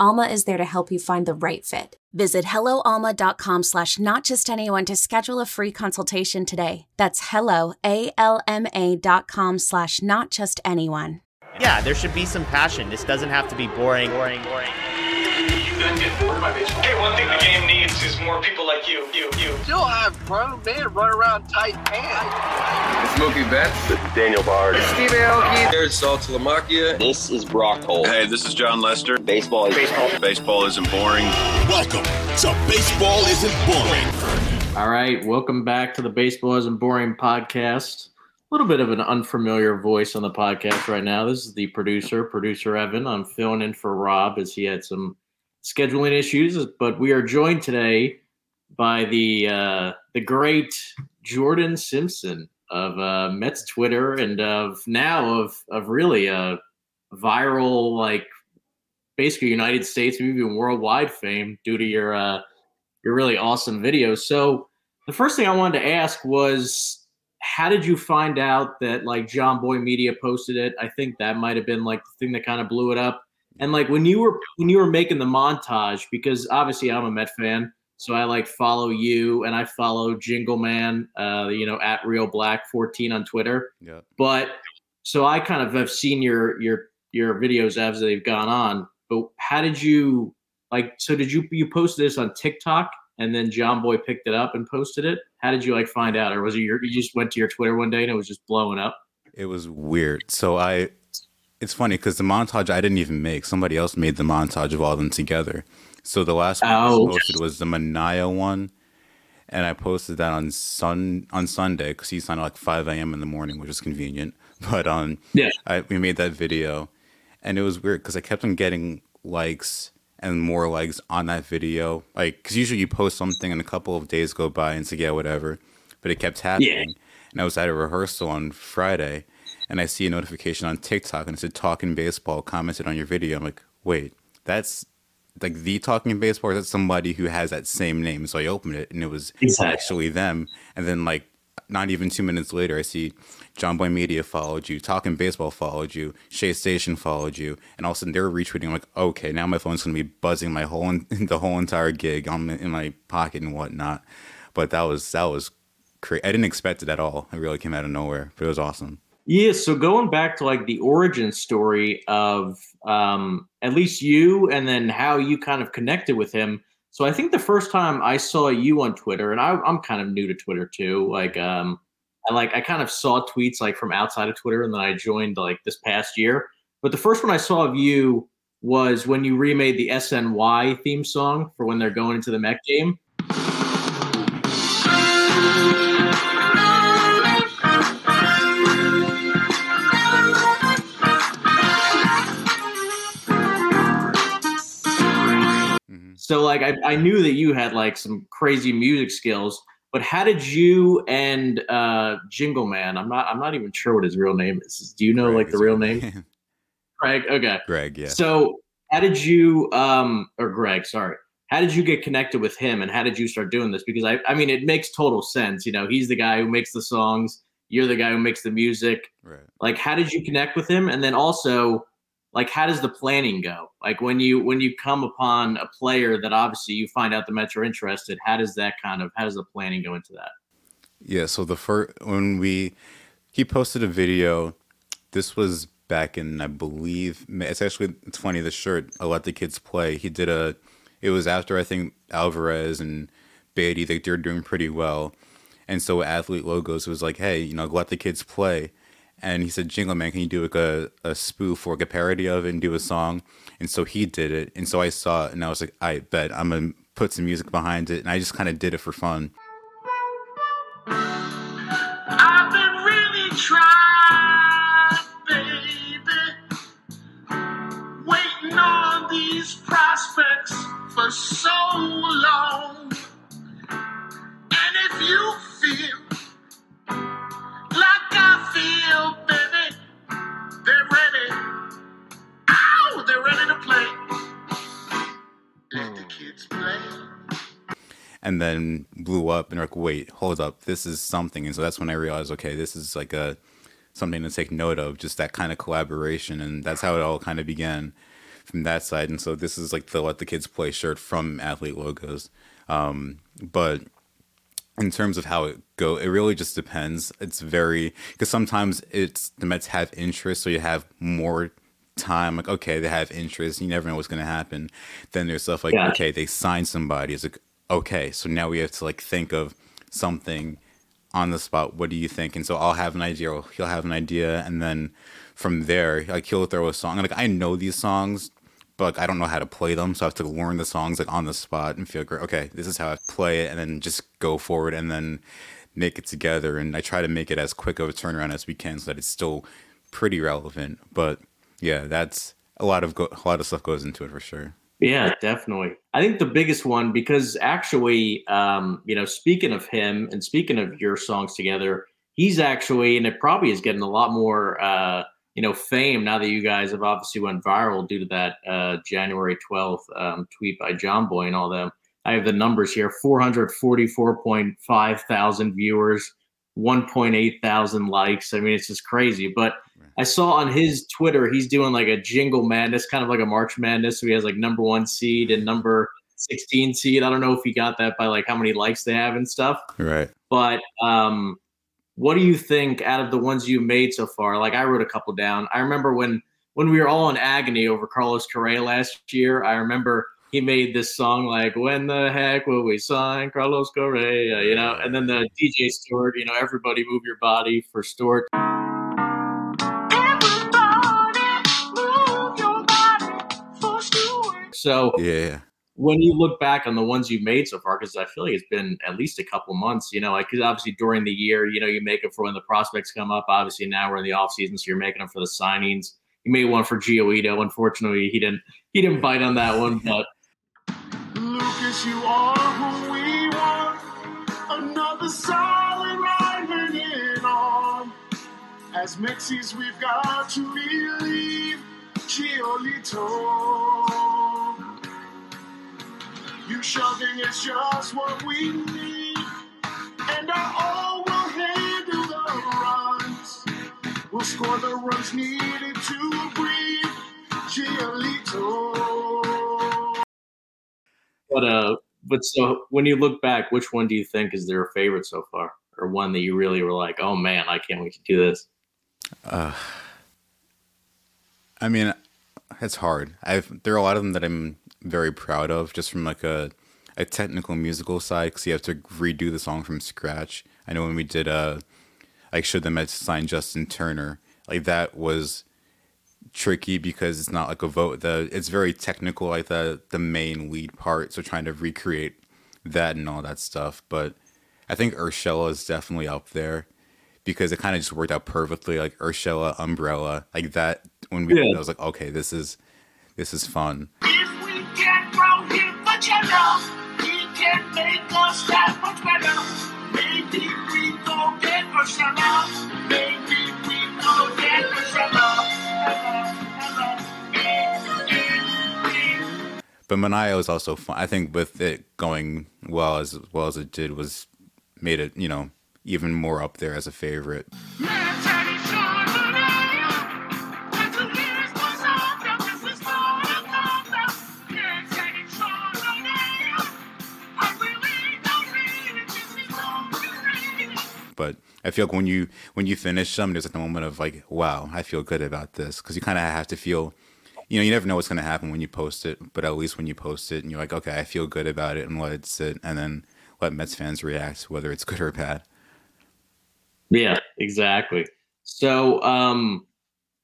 Alma is there to help you find the right fit. Visit helloalma.com slash not just anyone to schedule a free consultation today. That's hello, A-L-M-A dot com slash not just anyone. Yeah, there should be some passion. This doesn't have to be boring, boring, boring. Hey, one thing the game needs is more people like you. You, you. Still have grown men run around tight pants. It's Mookie Betts. It's Daniel Bard. It's Steve Aoki. There's Saltalamacchia. This is Brock Holt. Hey, this is Jon Lester. Baseball is baseball. Baseball isn't boring. Welcome to Baseball Isn't Boring. All right, welcome back to the Baseball Isn't Boring podcast. A little bit of an unfamiliar voice on the podcast right now. This is the producer, producer Evan. I'm filling in for Rob as he had some scheduling issues, but we are joined today by the uh, the great Jordan Simpson of uh, Mets Twitter and of now of of really a viral like basically United States, maybe even worldwide fame due to your uh, your really awesome videos. So the first thing I wanted to ask was. How did you find out that like Jomboy Media posted it? I think that might have been like the thing that kind of blew it up. And like when you were when you were making the montage, because obviously I'm a Met fan, so I like follow you and I follow Jingle Man, uh, you know, at Real Black 14 on Twitter. Yeah. But so I kind of have seen your your your videos as they've gone on. But how did you like? So did you you post this on TikTok and then Jomboy picked it up and posted it? How did you like find out, or was it your you just went to your Twitter one day and it was just blowing up? It was weird. So I it's funny because the montage I didn't even make. Somebody else made the montage of all of them together. So the last one I posted was the Manaea one, and I posted that on sun on Sunday because he signed at like 5 a.m. in the morning, which was convenient. But um, yeah, I, we made that video, and it was weird because I kept on getting likes and more likes on that video. Like, because usually you post something and a couple of days go by and it's like, yeah, whatever. But it kept happening. Yeah. And I was at a rehearsal on Friday and I see a notification on TikTok and it said Talking Baseball commented on your video. I'm like, wait, that's like the Talking Baseball, or that's somebody who has that same name. So I opened it and it was exactly. actually them. And then, like, not even two minutes later, I see Jomboy Media followed you, Talking Baseball followed you, Shea Station followed you, and all of a sudden they're retweeting. I'm like, okay, now my phone's gonna be buzzing my whole the whole entire gig on in my pocket and whatnot. But that was that was crazy. I didn't expect it at all. It really came out of nowhere, but it was awesome. Yeah, so going back to like the origin story of um, at least you, and then how you kind of connected with him. So I think the first time I saw you on Twitter, and I, am kind of new to Twitter too. Like, um, I like I kind of saw tweets like from outside of Twitter, and then I joined like this past year. But the first one I saw of you was when you remade the SNY theme song for when they're going into the Met game. So like I, I knew that you had like some crazy music skills, but how did you and uh Jingle Man, I'm not I'm not even sure what his real name is. Do you know Greg like the real name? Greg. Okay. Greg, yeah. So how did you um or Greg, sorry. How did you get connected with him and how did you start doing this? Because I I mean it makes total sense. You know, he's the guy who makes the songs, you're the guy who makes the music. Right. Like how did you connect with him? And then also like how does the planning go? Like when you when you come upon a player that obviously you find out the mets are interested how does that kind of how does the planning go into that? Yeah so the first when we he posted a video this was back in i believe it's actually it's funny the shirt i let the kids play. He did a it was after i think alvarez and baty they, they're doing pretty well. And so athlete logos was like hey you know let the kids play and he said, Jingle Man, can you do like a, a spoof or like a parody of it and do a song? And so he did it. And so I saw it and I was like, I bet I'm to put some music behind it. And I just kind of did it for fun. And then blew up and like, wait, hold up, this is something. And so that's when I realized, okay, this is like a something to take note of, just that kind of collaboration. And that's how it all kind of began from that side. And so this is like the Let the Kids Play shirt from Athlete Logos. Um, but in terms of how it go, it really just depends. It's very because sometimes it's the Mets have interest, so you have more time. Like okay, they have interest. You never know what's going to happen. Then there's stuff like yeah. okay, they sign somebody. It's like okay, so now we have to like think of something on the spot. What do you think? And so I'll have an idea. Or he'll have an idea, and then from there, like he'll throw a song. Like I know these songs but like, I don't know how to play them, so I have to learn the songs like on the spot and feel great. Okay, this is how I play it, and then just go forward and then make it together. And I try to make it as quick of a turnaround as we can, so that it's still pretty relevant. But yeah, that's a lot of go- a lot of stuff goes into it for sure. Yeah, definitely. I think the biggest one because actually, um, you know, speaking of him and speaking of your songs together, he's actually, and it probably is getting a lot more. Uh, you know, fame now that you guys have obviously went viral due to that uh, January 12th um, tweet by Jomboy and all them. I have the numbers here 444.5 thousand viewers, 1.8 thousand likes. I mean, it's just crazy. But I saw on his Twitter, he's doing like a jingle madness, kind of like a March Madness. So he has like number one seed and number 16 seed. I don't know if he got that by like how many likes they have and stuff. Right. But um, what do you think out of the ones you made so far? Like I wrote a couple down. I remember when when we were all in agony over Carlos Correa last year. I remember he made this song like "When the heck will we sign Carlos Correa?" You know, and then the DJ Stewart, you know, everybody move your body for Stewart. So yeah, when you look back on the ones you've made so far, because I feel like it's been at least a couple months, you know, like because obviously during the year, you know, you make it for when the prospects come up. Obviously now we're in the off season, so you're making them for the signings. You made one for Giolito. Unfortunately, he didn't he didn't bite on that one, but Lucas, you are who we want. Another solid ride hanging on. As Mexies, we've got to believe Giolito. You shoving is just what we need. And our all will handle the runs. We'll score the runs needed to breathe. Giolito. But uh but so when you look back, which one do you think is their favorite so far, or one that you really were like, oh man, I can't wait to do this? Uh, I mean, it's hard. I've there are a lot of them that I'm very proud of, just from like a a technical musical side, because you have to redo the song from scratch. I know when we did uh, I showed them at sign Justin Turner, like that was tricky because it's not like a vote. The it's very technical, like the the main lead part. So trying to recreate that and all that stuff. But I think Urshela is definitely up there because it kind of just worked out perfectly. Like Urshela, Umbrella, like that. When we, yeah. I was like, okay, this is this is fun. Can grow him he can make us that much better. Maybe we go get. Maybe we go get. But Manaea was also fun. I think with it going well as well as it did was made it, you know, even more up there as a favorite. But I feel like when you when you finish them, there's like a moment of like, wow, I feel good about this because you kind of have to feel you know, you never know what's to happen when you post it, but at least when you post it and you're like, okay, I feel good about it and let it sit and then let Mets fans react, whether it's good or bad. Yeah, exactly. So, um,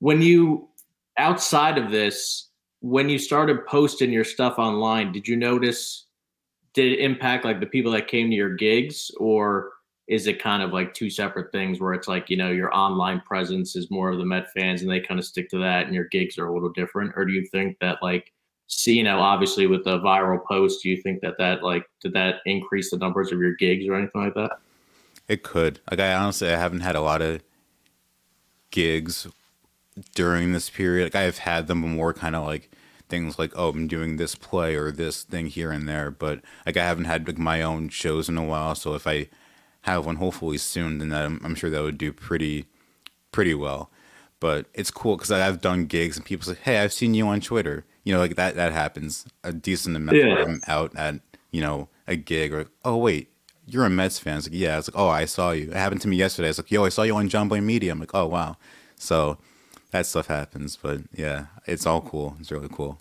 when you, outside of this, when you started posting your stuff online, did you notice, did it impact like the people that came to your gigs or is it kind of like two separate things where it's like you know your online presence is more of the Met fans and they kind of stick to that, and your gigs are a little different, or do you think that like see you know obviously with the viral post, do you think that that like did that increase the numbers of your gigs or anything like that? It could. Like I honestly I haven't had a lot of gigs during this period. Like I've had them more kind of like things like oh I'm doing this play or this thing here and there, but like I haven't had like my own shows in a while. So if I have one hopefully soon, then that I'm, I'm sure that would do pretty pretty well. But it's cool because I've done gigs and people say, "Hey, I've seen you on Twitter." You know, like that that happens a decent amount. Yeah. I'm out at you know a gig or oh wait, you're a Mets fan. It's like yeah, it's like oh I saw you. It happened to me yesterday. It's like yo, I saw you on Jomboy Media. I'm like oh wow. So that stuff happens, but yeah, it's all cool. It's really cool.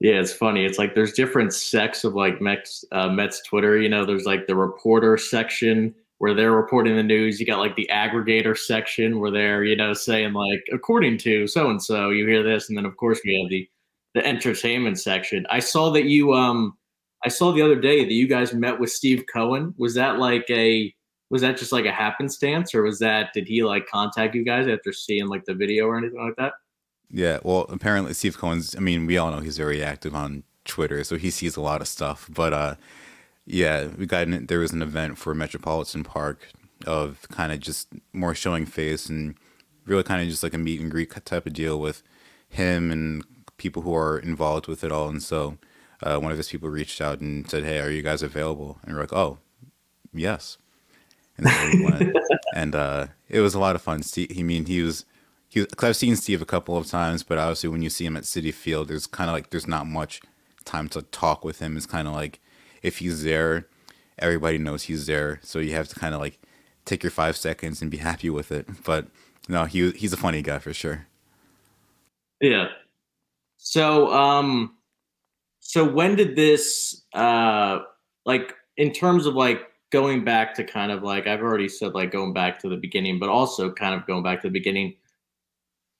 Yeah, it's funny. It's like there's different sects of like Mets, uh, Mets Twitter. You know, there's like the reporter section where they're reporting the news. You got like the aggregator section where they're you know saying like according to so and so you hear this, and then of course we have the the entertainment section. I saw that you um I saw the other day that you guys met with Steve Cohen. Was that like a was that just like a happenstance, or was that did he like contact you guys after seeing like the video or anything like that? Yeah, well, apparently Steve Cohen's. I mean, we all know he's very active on Twitter, so he sees a lot of stuff. But uh, yeah, we got in, there was an event for Metropolitan Park of kind of just more showing face and really kind of just like a meet and greet type of deal with him and people who are involved with it all. And so uh, one of his people reached out and said, "Hey, are you guys available?" And we're like, "Oh, yes." And so we went, and uh, it was a lot of fun. Steve, he mean he was because I've seen Steve a couple of times, but obviously when you see him at Citi Field, there's kind of like there's not much time to talk with him. It's kind of like if he's there, everybody knows he's there, so you have to kind of like take your five seconds and be happy with it. But no, he he's a funny guy for sure. Yeah. So um, so when did this uh like in terms of like going back to kind of like I've already said like going back to the beginning, but also kind of going back to the beginning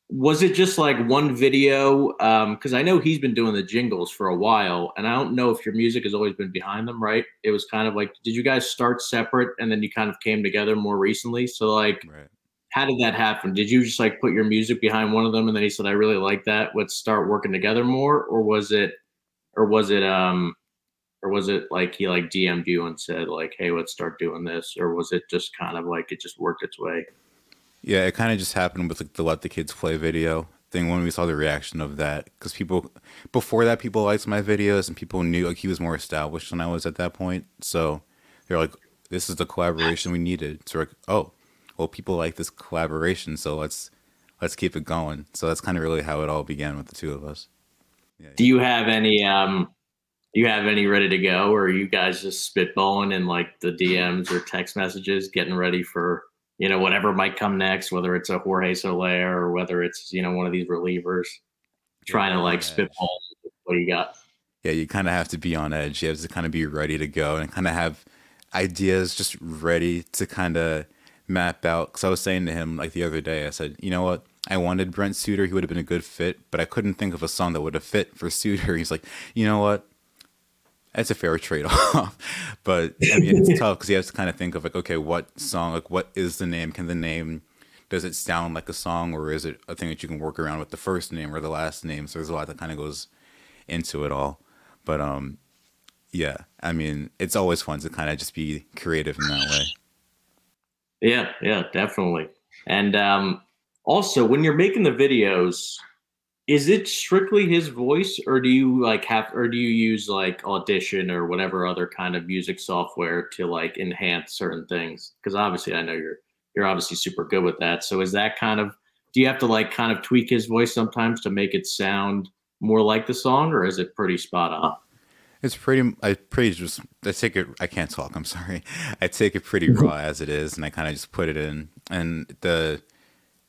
was it just like one video? Um, because um, i know he's been doing the jingles for a while and i don't know if your music has always been behind them right? It was kind of like did you guys start separate and then you kind of came together more recently? So like right. how did that happen? Did you just like put your music behind one of them and then he said i really like that. Let's start working together more or was it or was it um or was it like he like dm'd you and said like hey let's start doing this or was it just kind of like it just worked its way yeah, it kind of just happened with like, the "Let the Kids Play" video thing when we saw the reaction of that because people before that people liked my videos and people knew like he was more established than I was at that point. So they're like, "This is the collaboration we needed." So like, "Oh, well, people like this collaboration, so let's let's keep it going." So that's kind of really how it all began with the two of us. Yeah. Do you have any um you have any ready to go, or are you guys just spitballing in like the DMs or text messages, getting ready for you know whatever might come next, whether it's a Jorge Soler or whether it's you know one of these relievers, trying to like spitball what do you got? Yeah, you kind of have to be on edge. You have to kind of be ready to go and kind of have ideas just ready to kind of map out. Because I was saying to him like the other day, I said, you know what? I wanted Brent Suter. He would have been a good fit, but I couldn't think of a song that would have fit for Suter. He's like, you know what? That's a fair trade off. but I mean, it's tough because you have to kind of think of like, okay, what song, like, what is the name? Can the name, does it sound like a song or is it a thing that you can work around with the first name or the last name? So there's a lot that kind of goes into it all. But um, yeah, I mean, it's always fun to kind of just be creative in that way. Yeah, yeah, definitely. And um, also, when you're making the videos, is it strictly his voice, or do you like have, or do you use like Audition or whatever other kind of music software to like enhance certain things? Because obviously, I know you're you're obviously super good with that. So is that kind of do you have to like kind of tweak his voice sometimes to make it sound more like the song, or is it pretty spot on? It's pretty. I pretty just. I take it. I can't talk. I'm sorry. I take it pretty raw as it is, and I kind of just put it in. And the,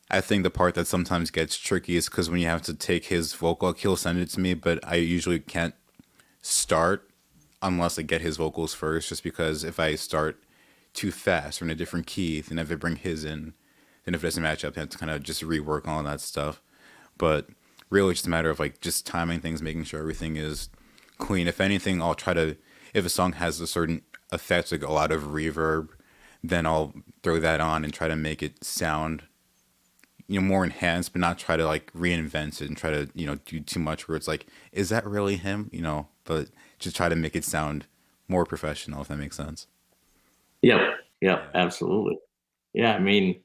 I think the part that sometimes gets tricky is because when you have to take his vocal, he'll send it to me, but I usually can't start unless I get his vocals first. Just because if I start too fast or in a different key, then if I bring his in, then if it doesn't match up, I have to kind of just rework all that stuff. But really it's just a matter of like just timing things, making sure everything is clean. If anything, I'll try to if a song has a certain effect, like a lot of reverb, then I'll throw that on and try to make it sound you know more enhanced, but not try to like reinvent it and try to you know do too much where it's like, is that really him? You know, but just try to make it sound more professional, if that makes sense. Yep. Yep. Yeah. Absolutely. Yeah. I mean,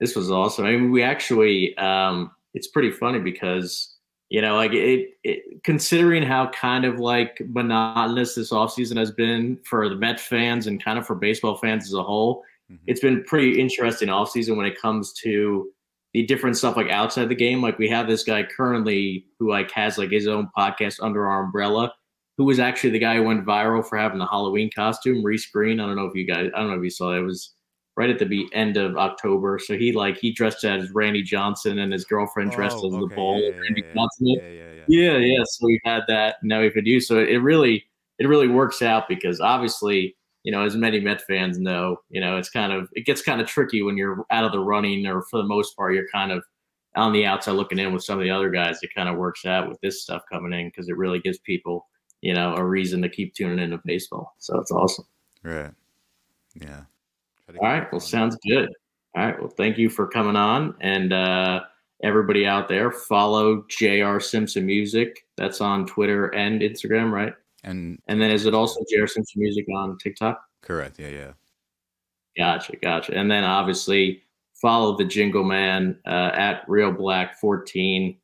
this was awesome. I mean, we actually um, it's pretty funny because you know like it, it, considering how kind of like monotonous this offseason has been for the Met fans and kind of for baseball fans as a whole mm-hmm. it's been pretty interesting offseason when it comes to the different stuff like outside the game like we have this guy currently who like has like his own podcast under our umbrella who was actually the guy who went viral for having the halloween costume Reese Green i don't know if you guys i don't know if you saw it, it was right at the end of October. So he like he dressed as Randy Johnson and his girlfriend dressed oh, as okay. the bull. Yeah, yeah. Yeah, yeah, yeah, yeah. yeah, So we had that. Now we could use. So it really it really works out because obviously you know as many Met fans know you know it's kind of it gets kind of tricky when you're out of the running or for the most part you're kind of on the outside looking in with some of the other guys. It kind of works out with this stuff coming in because it really gives people you know a reason to keep tuning into baseball. So it's awesome. Right. Yeah. All right. Well, sounds good. All right. Well, thank you for coming on. And uh, everybody out there, follow JR Simpson Music. That's on Twitter and Instagram, right? And and then is it also Simpson Music on TikTok? Correct. Yeah. Yeah. Gotcha. Gotcha. And then obviously follow the Jingle Man uh, at Real Black 14.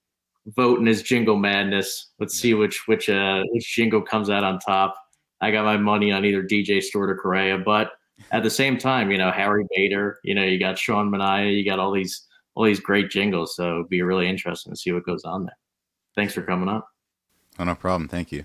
Vote in his Jingle Madness. Let's see which which uh which jingle comes out on top. I got my money on either DJ Stewart or Correa, but at the same time, you know, Harry Bader, you know, you got Sean Manaea, you got all these all these great jingles. So it'd be really interesting to see what goes on there. Thanks for coming up. Oh, no problem. Thank you.